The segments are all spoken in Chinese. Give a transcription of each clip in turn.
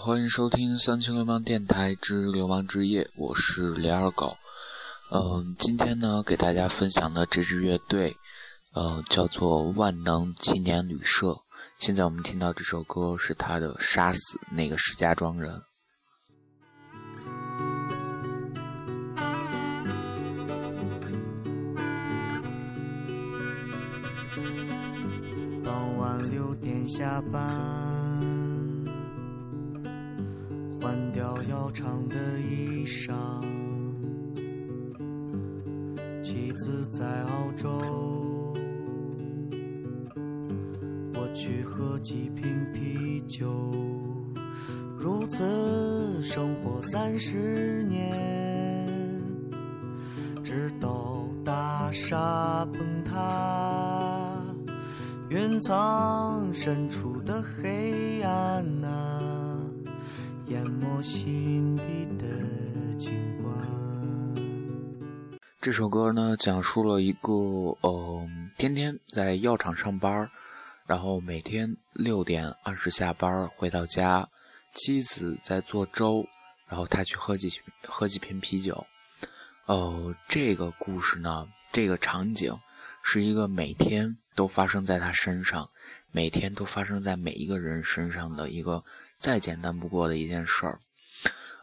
欢迎收听三清流氓电台之流氓之夜，我是李二狗。嗯，今天呢，给大家分享的这支乐队，呃，叫做万能青年旅社。现在我们听到这首歌是他的《杀死那个石家庄人》。傍晚六点下班，换掉要长的衣裳。妻子在澳洲，我去喝几瓶啤酒。如此生活三十年，直到大厦崩塌。云层深处的黑暗啊，心底的景观。这首歌呢，讲述了一个呃，天天在药厂上班，然后每天六点按时下班回到家，妻子在做粥，然后他去喝几喝几瓶啤酒。呃，这个故事呢，这个场景是一个每天。都发生在他身上，每天都发生在每一个人身上的一个再简单不过的一件事儿。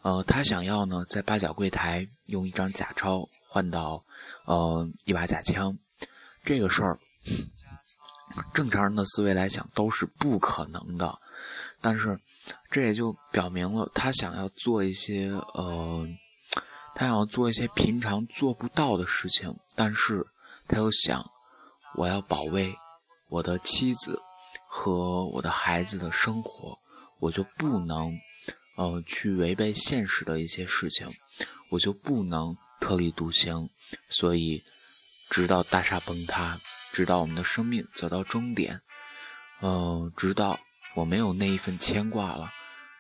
呃，他想要呢，在八角柜台用一张假钞换到呃一把假枪，这个事儿，正常人的思维来讲都是不可能的。但是，这也就表明了他想要做一些呃，他想要做一些平常做不到的事情，但是他又想。我要保卫我的妻子和我的孩子的生活，我就不能，呃，去违背现实的一些事情，我就不能特立独行。所以，直到大厦崩塌，直到我们的生命走到终点，呃，直到我没有那一份牵挂了，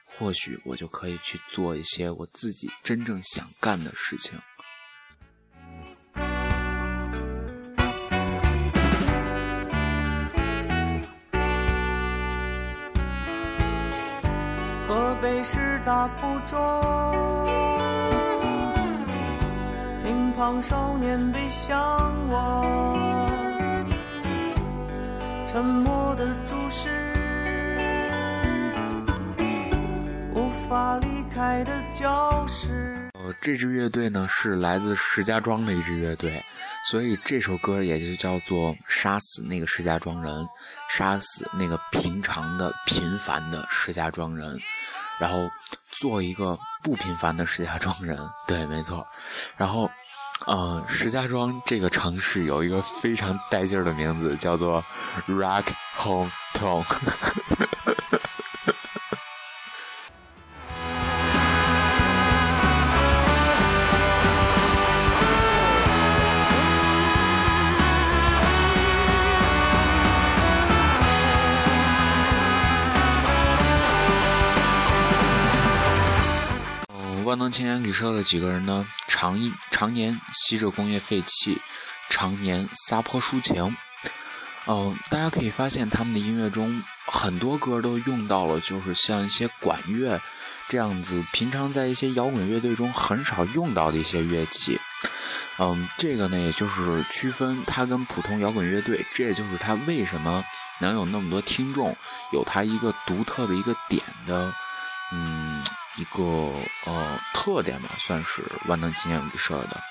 或许我就可以去做一些我自己真正想干的事情。大附中，乒乓少年背向我，沉默的注视，无法离开的教室。呃，这支乐队呢是来自石家庄的一支乐队，所以这首歌也就叫做《杀死那个石家庄人》，杀死那个平常的、平凡的石家庄人。然后做一个不平凡的石家庄人，对，没错。然后，呃，石家庄这个城市有一个非常带劲儿的名字，叫做 Rock Home Town。万能青年旅社的几个人呢，常一常年吸着工业废气，常年撒泼抒情。嗯，大家可以发现他们的音乐中很多歌都用到了，就是像一些管乐这样子，平常在一些摇滚乐队中很少用到的一些乐器。嗯，这个呢，也就是区分他跟普通摇滚乐队，这也就是他为什么能有那么多听众，有他一个独特的一个点的，嗯。一个呃特点吧，算是万能青年旅社的。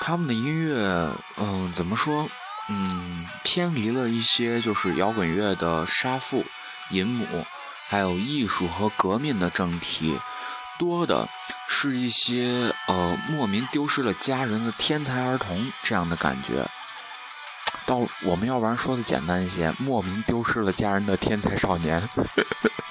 他们的音乐，嗯，怎么说？嗯，偏离了一些就是摇滚乐的杀父淫母，还有艺术和革命的正题。多的是一些呃莫名丢失了家人的天才儿童这样的感觉，到我们要不然说的简单一些，莫名丢失了家人的天才少年。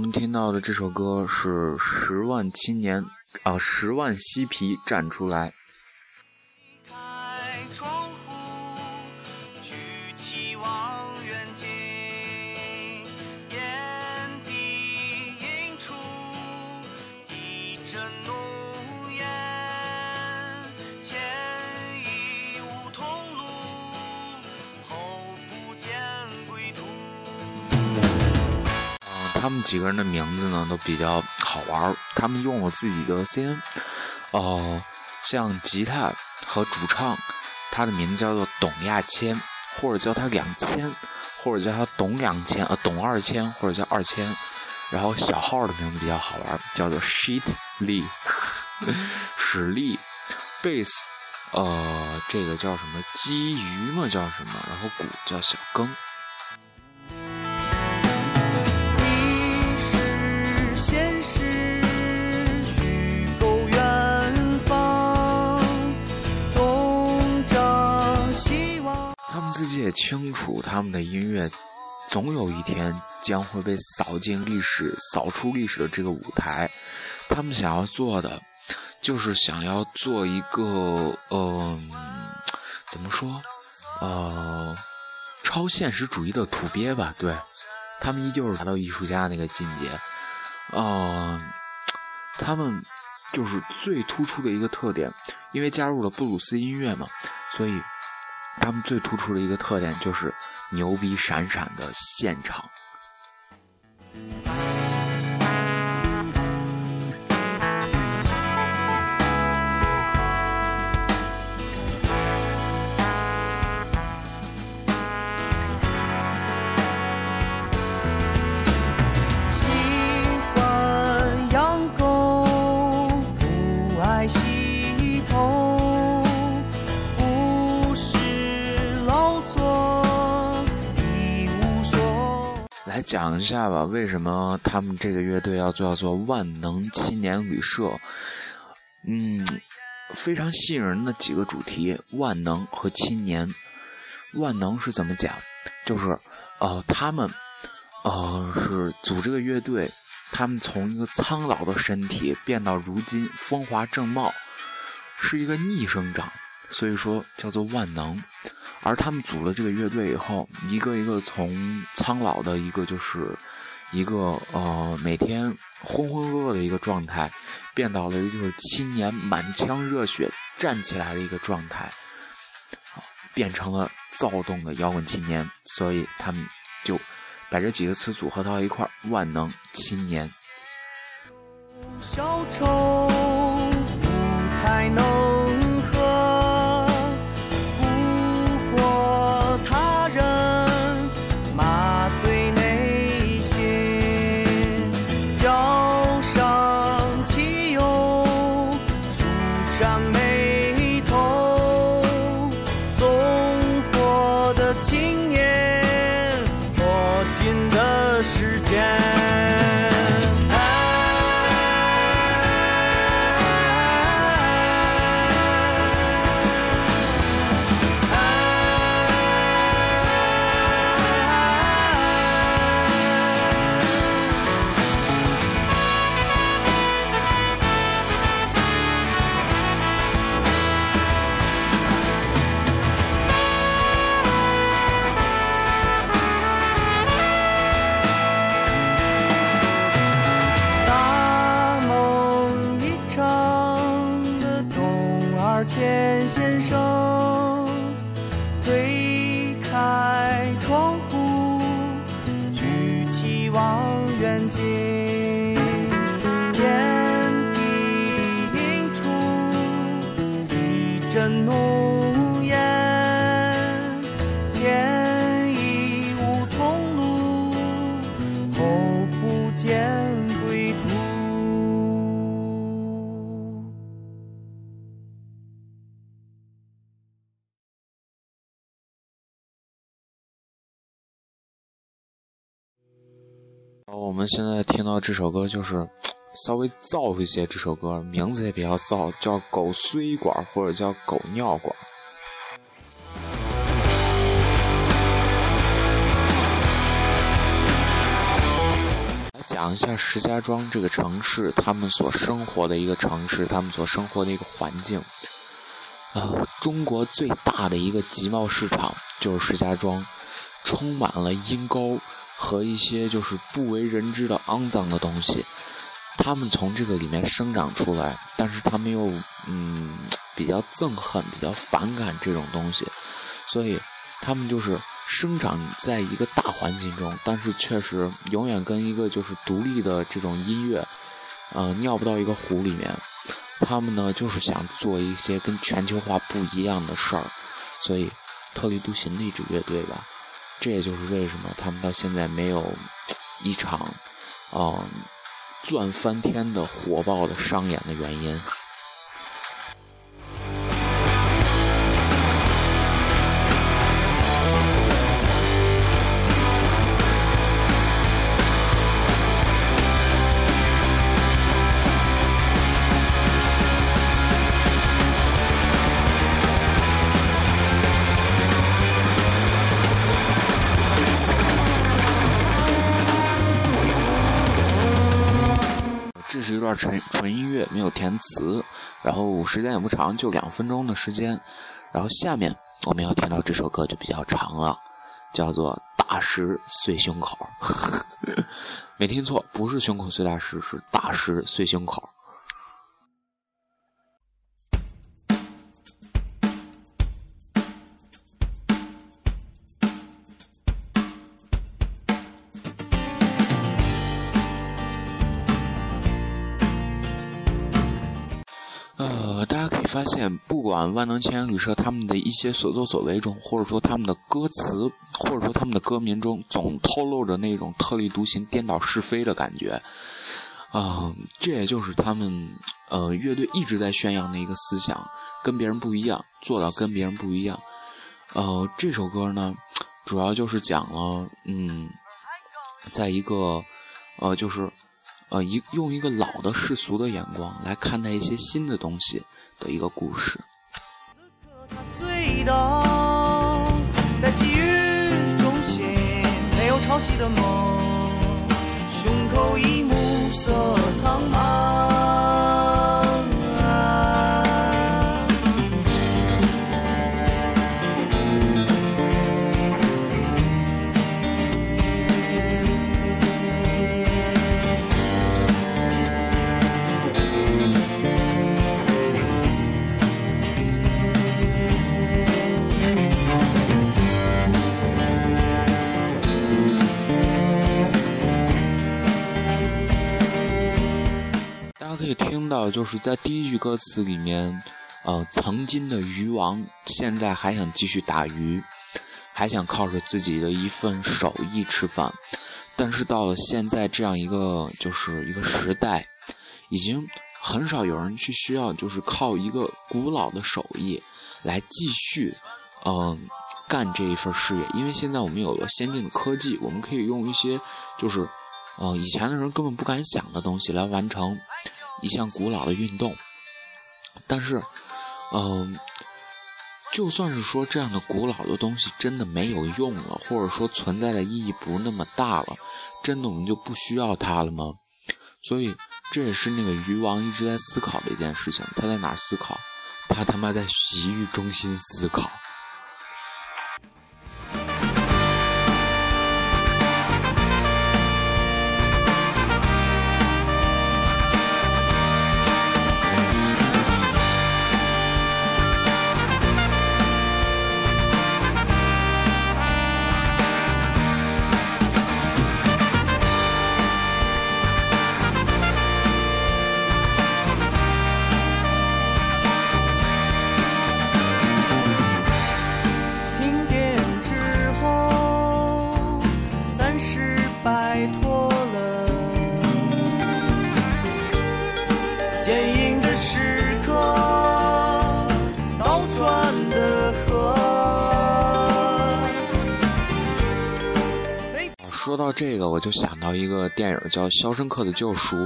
我们听到的这首歌是《十万青年》啊，《十万嬉皮站出来》。他们几个人的名字呢都比较好玩他们用了自己的 CN，哦，像吉他和主唱，他的名字叫做董亚千，或者叫他两千，或者叫他董两千，呃，董二千，或者叫二千。然后小号的名字比较好玩叫做 Shit Lee，史力，贝斯，呃，这个叫什么基鱼嘛，叫什么？然后鼓叫小庚。清楚，他们的音乐总有一天将会被扫进历史、扫出历史的这个舞台。他们想要做的，就是想要做一个，嗯，怎么说，呃，超现实主义的土鳖吧？对，他们依旧是达到艺术家那个境界。嗯，他们就是最突出的一个特点，因为加入了布鲁斯音乐嘛，所以。他们最突出的一个特点就是牛逼闪闪的现场。讲一下吧，为什么他们这个乐队要叫做万能青年旅社？嗯，非常吸引人的几个主题：万能和青年。万能是怎么讲？就是呃，他们呃是组这个乐队，他们从一个苍老的身体变到如今风华正茂，是一个逆生长，所以说叫做万能。而他们组了这个乐队以后，一个一个从苍老的一个就是一个呃每天浑浑噩噩的一个状态，变到了一个青年满腔热血站起来的一个状态，变成了躁动的摇滚青年。所以他们就把这几个词组合到一块儿，万能青年。小丑不太能。我们现在听到这首歌就是 稍微燥一些，这首歌名字也比较燥，叫《狗碎管》或者叫《狗尿管》。讲一下石家庄这个城市，他们所生活的一个城市，他们所生活的一个环境。呃，中国最大的一个集贸市场就是石家庄，充满了阴沟和一些就是不为人知的肮脏的东西。他们从这个里面生长出来，但是他们又嗯比较憎恨、比较反感这种东西，所以他们就是生长在一个大环境中，但是确实永远跟一个就是独立的这种音乐，呃，尿不到一个壶里面。他们呢就是想做一些跟全球化不一样的事儿，所以特立独行的一支乐队吧。这也就是为什么他们到现在没有一场嗯。钻翻天的火爆的商演的原因。纯纯音乐，没有填词，然后时间也不长，就两分钟的时间。然后下面我们要听到这首歌就比较长了，叫做《大石碎胸口》。没听错，不是胸口碎大石，是大石碎胸口。呃，大家可以发现，不管万能青年旅社他们的一些所作所为中，或者说他们的歌词，或者说他们的歌名中，总透露着那种特立独行、颠倒是非的感觉。啊，这也就是他们呃乐队一直在宣扬的一个思想，跟别人不一样，做到跟别人不一样。呃，这首歌呢，主要就是讲了，嗯，在一个呃，就是呃一用一个老的世俗的眼光来看待一些新的东西。的一个故事。胸口一暮色苍茫。就是在第一句歌词里面，呃，曾经的鱼王现在还想继续打鱼，还想靠着自己的一份手艺吃饭，但是到了现在这样一个就是一个时代，已经很少有人去需要就是靠一个古老的手艺来继续，嗯，干这一份事业，因为现在我们有了先进的科技，我们可以用一些就是，嗯，以前的人根本不敢想的东西来完成。一项古老的运动，但是，嗯，就算是说这样的古老的东西真的没有用了，或者说存在的意义不那么大了，真的我们就不需要它了吗？所以这也是那个鱼王一直在思考的一件事情。他在哪思考？他他妈在洗浴中心思考。说到这个，我就想到一个电影叫《肖申克的救赎》，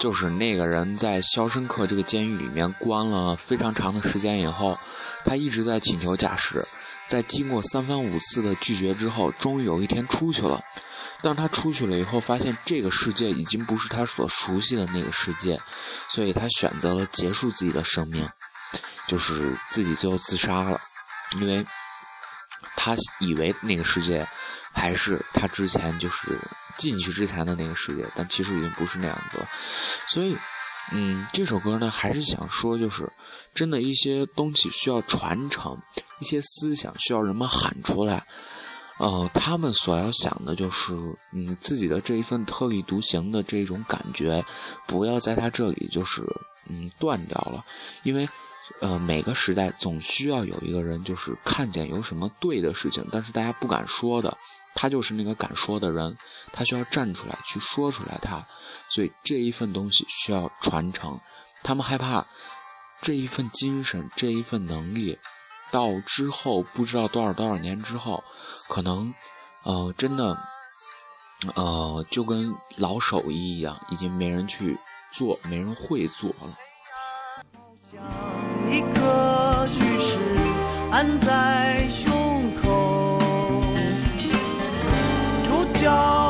就是那个人在肖申克这个监狱里面关了非常长的时间以后，他一直在请求假释，在经过三番五次的拒绝之后，终于有一天出去了。当他出去了以后，发现这个世界已经不是他所熟悉的那个世界，所以他选择了结束自己的生命，就是自己最后自杀了，因为他以为那个世界还是他之前就是进去之前的那个世界，但其实已经不是那样子了。所以，嗯，这首歌呢，还是想说，就是真的一些东西需要传承，一些思想需要人们喊出来。呃，他们所要想的就是，嗯，自己的这一份特立独行的这种感觉，不要在他这里就是嗯断掉了，因为，呃，每个时代总需要有一个人，就是看见有什么对的事情，但是大家不敢说的，他就是那个敢说的人，他需要站出来去说出来，他，所以这一份东西需要传承，他们害怕这一份精神，这一份能力。到之后不知道多少多少年之后，可能，呃，真的，呃，就跟老手艺一样，已经没人去做，没人会做了。一颗巨石按在胸口，独角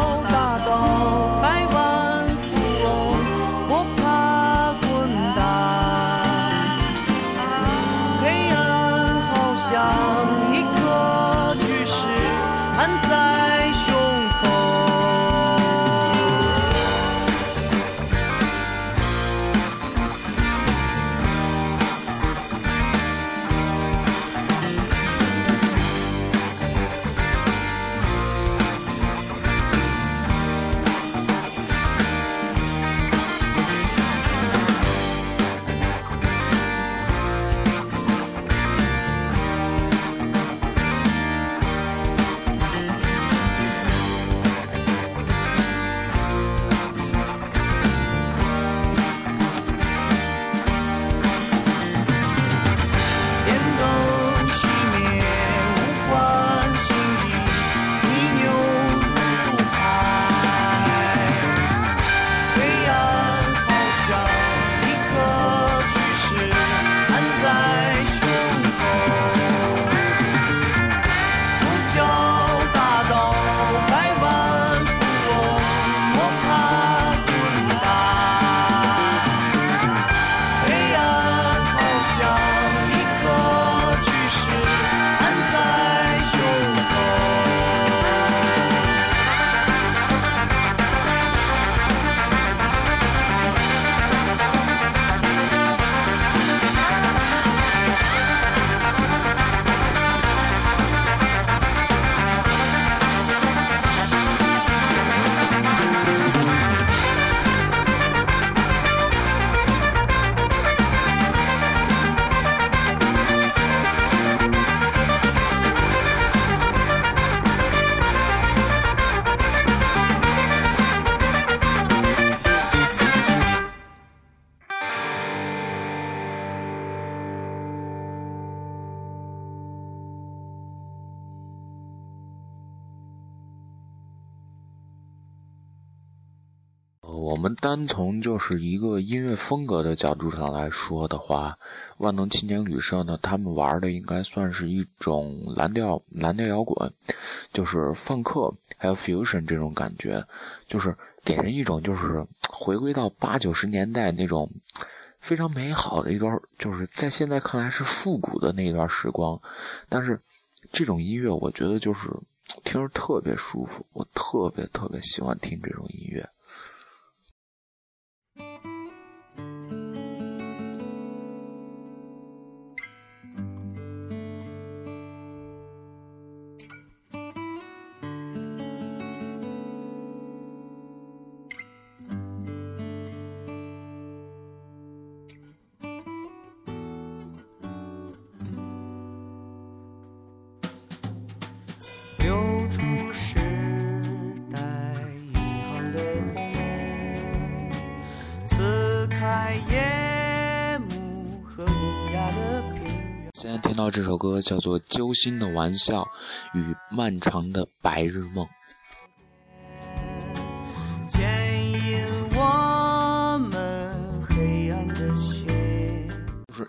就是一个音乐风格的角度上来说的话，万能青年旅社呢，他们玩的应该算是一种蓝调蓝调摇滚，就是放克还有 fusion 这种感觉，就是给人一种就是回归到八九十年代那种非常美好的一段，就是在现在看来是复古的那一段时光。但是这种音乐，我觉得就是听着特别舒服，我特别特别喜欢听这种音乐。现在听到这首歌叫做《揪心的玩笑与漫长的白日梦》。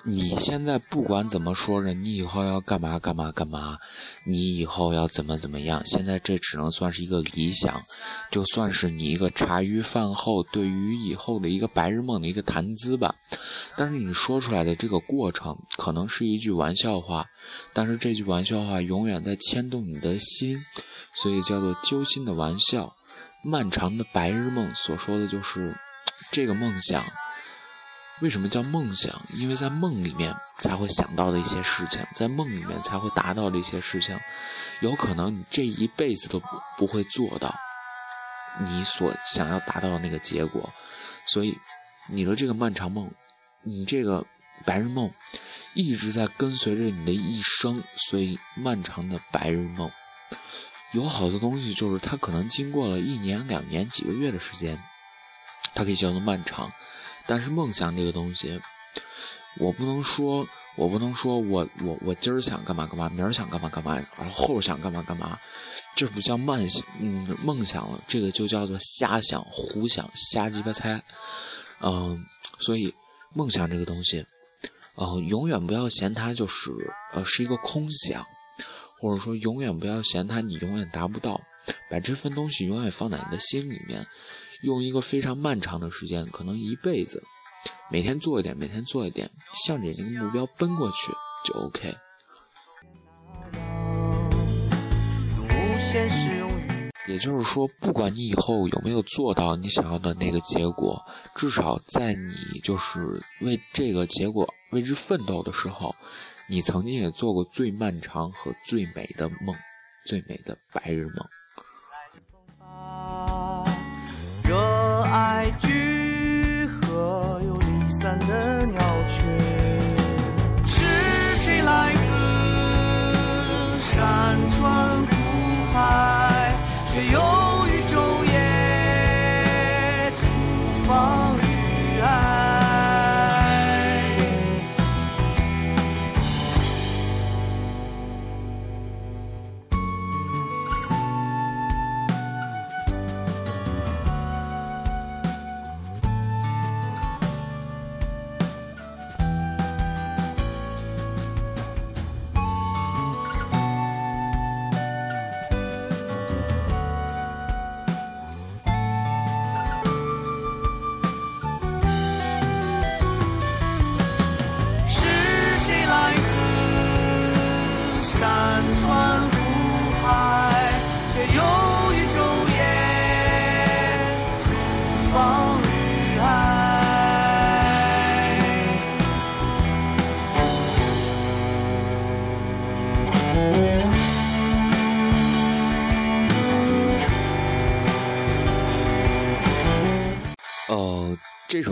你现在不管怎么说着，你以后要干嘛干嘛干嘛，你以后要怎么怎么样，现在这只能算是一个理想，就算是你一个茶余饭后对于以后的一个白日梦的一个谈资吧。但是你说出来的这个过程，可能是一句玩笑话，但是这句玩笑话永远在牵动你的心，所以叫做揪心的玩笑。漫长的白日梦所说的就是这个梦想。为什么叫梦想？因为在梦里面才会想到的一些事情，在梦里面才会达到的一些事情，有可能你这一辈子都不不会做到你所想要达到的那个结果。所以，你的这个漫长梦，你这个白日梦，一直在跟随着你的一生。所以，漫长的白日梦，有好多东西就是它可能经过了一年、两年、几个月的时间，它可以叫做漫长。但是梦想这个东西，我不能说，我不能说我我我今儿想干嘛干嘛，明儿想干嘛干嘛，然后后想干嘛干嘛，这不叫梦想，嗯，梦想了，这个就叫做瞎想、胡想、瞎鸡巴猜，嗯，所以梦想这个东西，呃，永远不要嫌它就是呃是一个空想，或者说永远不要嫌它你永远达不到，把这份东西永远放在你的心里面。用一个非常漫长的时间，可能一辈子，每天做一点，每天做一点，向着那个目标奔过去就 OK。也就是说，不管你以后有没有做到你想要的那个结果，至少在你就是为这个结果为之奋斗的时候，你曾经也做过最漫长和最美的梦，最美的白日梦。tu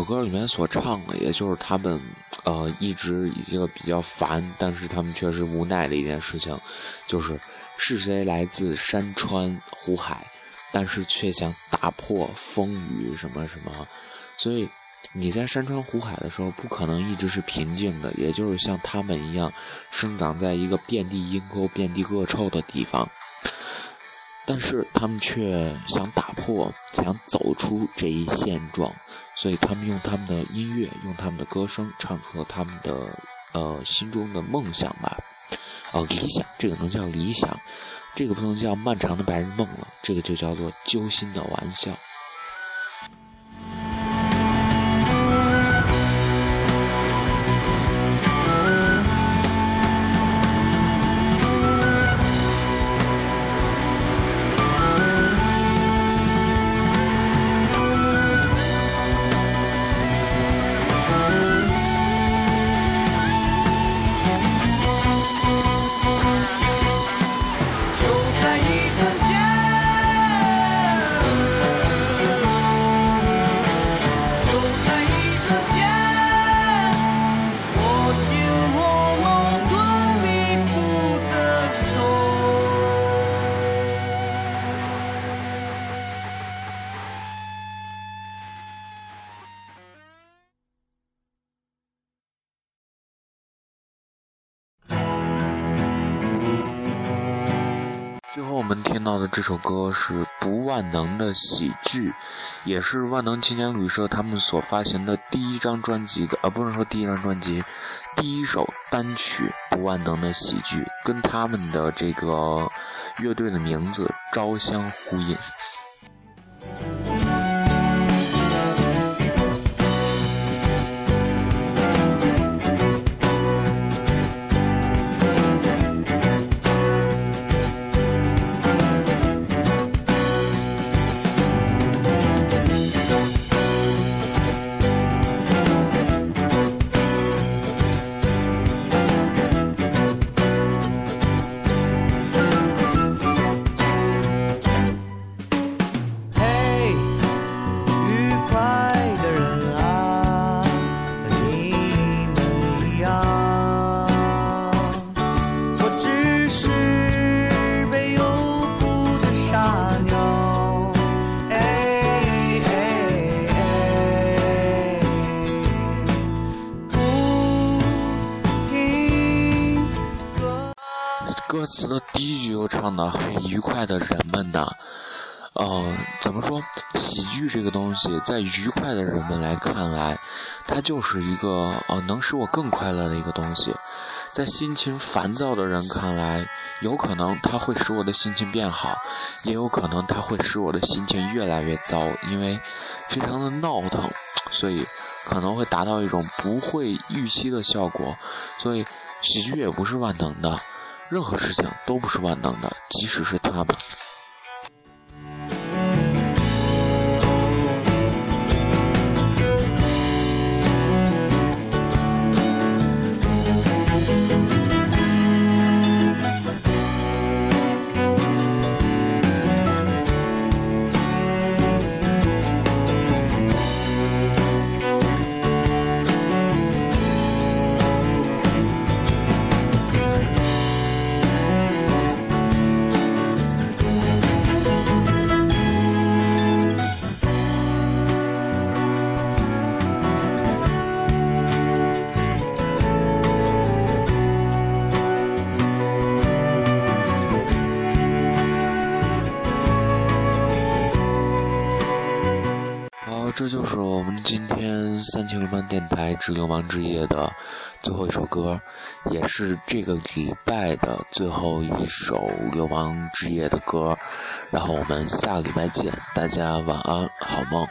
歌里面所唱的，也就是他们，呃，一直一个比较烦，但是他们确实无奈的一件事情，就是是谁来自山川湖海，但是却想打破风雨什么什么。所以你在山川湖海的时候，不可能一直是平静的，也就是像他们一样，生长在一个遍地阴沟、遍地恶臭的地方。但是他们却想打破，想走出这一现状，所以他们用他们的音乐，用他们的歌声，唱出了他们的呃心中的梦想吧，哦理想，这个能叫理想，这个不能叫漫长的白日梦了，这个就叫做揪心的玩笑。我们听到的这首歌是《不万能的喜剧》，也是万能青年旅社他们所发行的第一张专辑的，呃，不能说第一张专辑，第一首单曲《不万能的喜剧》，跟他们的这个乐队的名字朝相呼应。东西，在愉快的人们来看来，它就是一个呃能使我更快乐的一个东西；在心情烦躁的人看来，有可能它会使我的心情变好，也有可能它会使我的心情越来越糟，因为非常的闹腾，所以可能会达到一种不会预期的效果。所以，喜剧也不是万能的。任何事情都不是万能的，即使是他们。三千流氓电台之流氓之夜的最后一首歌，也是这个礼拜的最后一首流氓之夜的歌。然后我们下个礼拜见，大家晚安，好梦。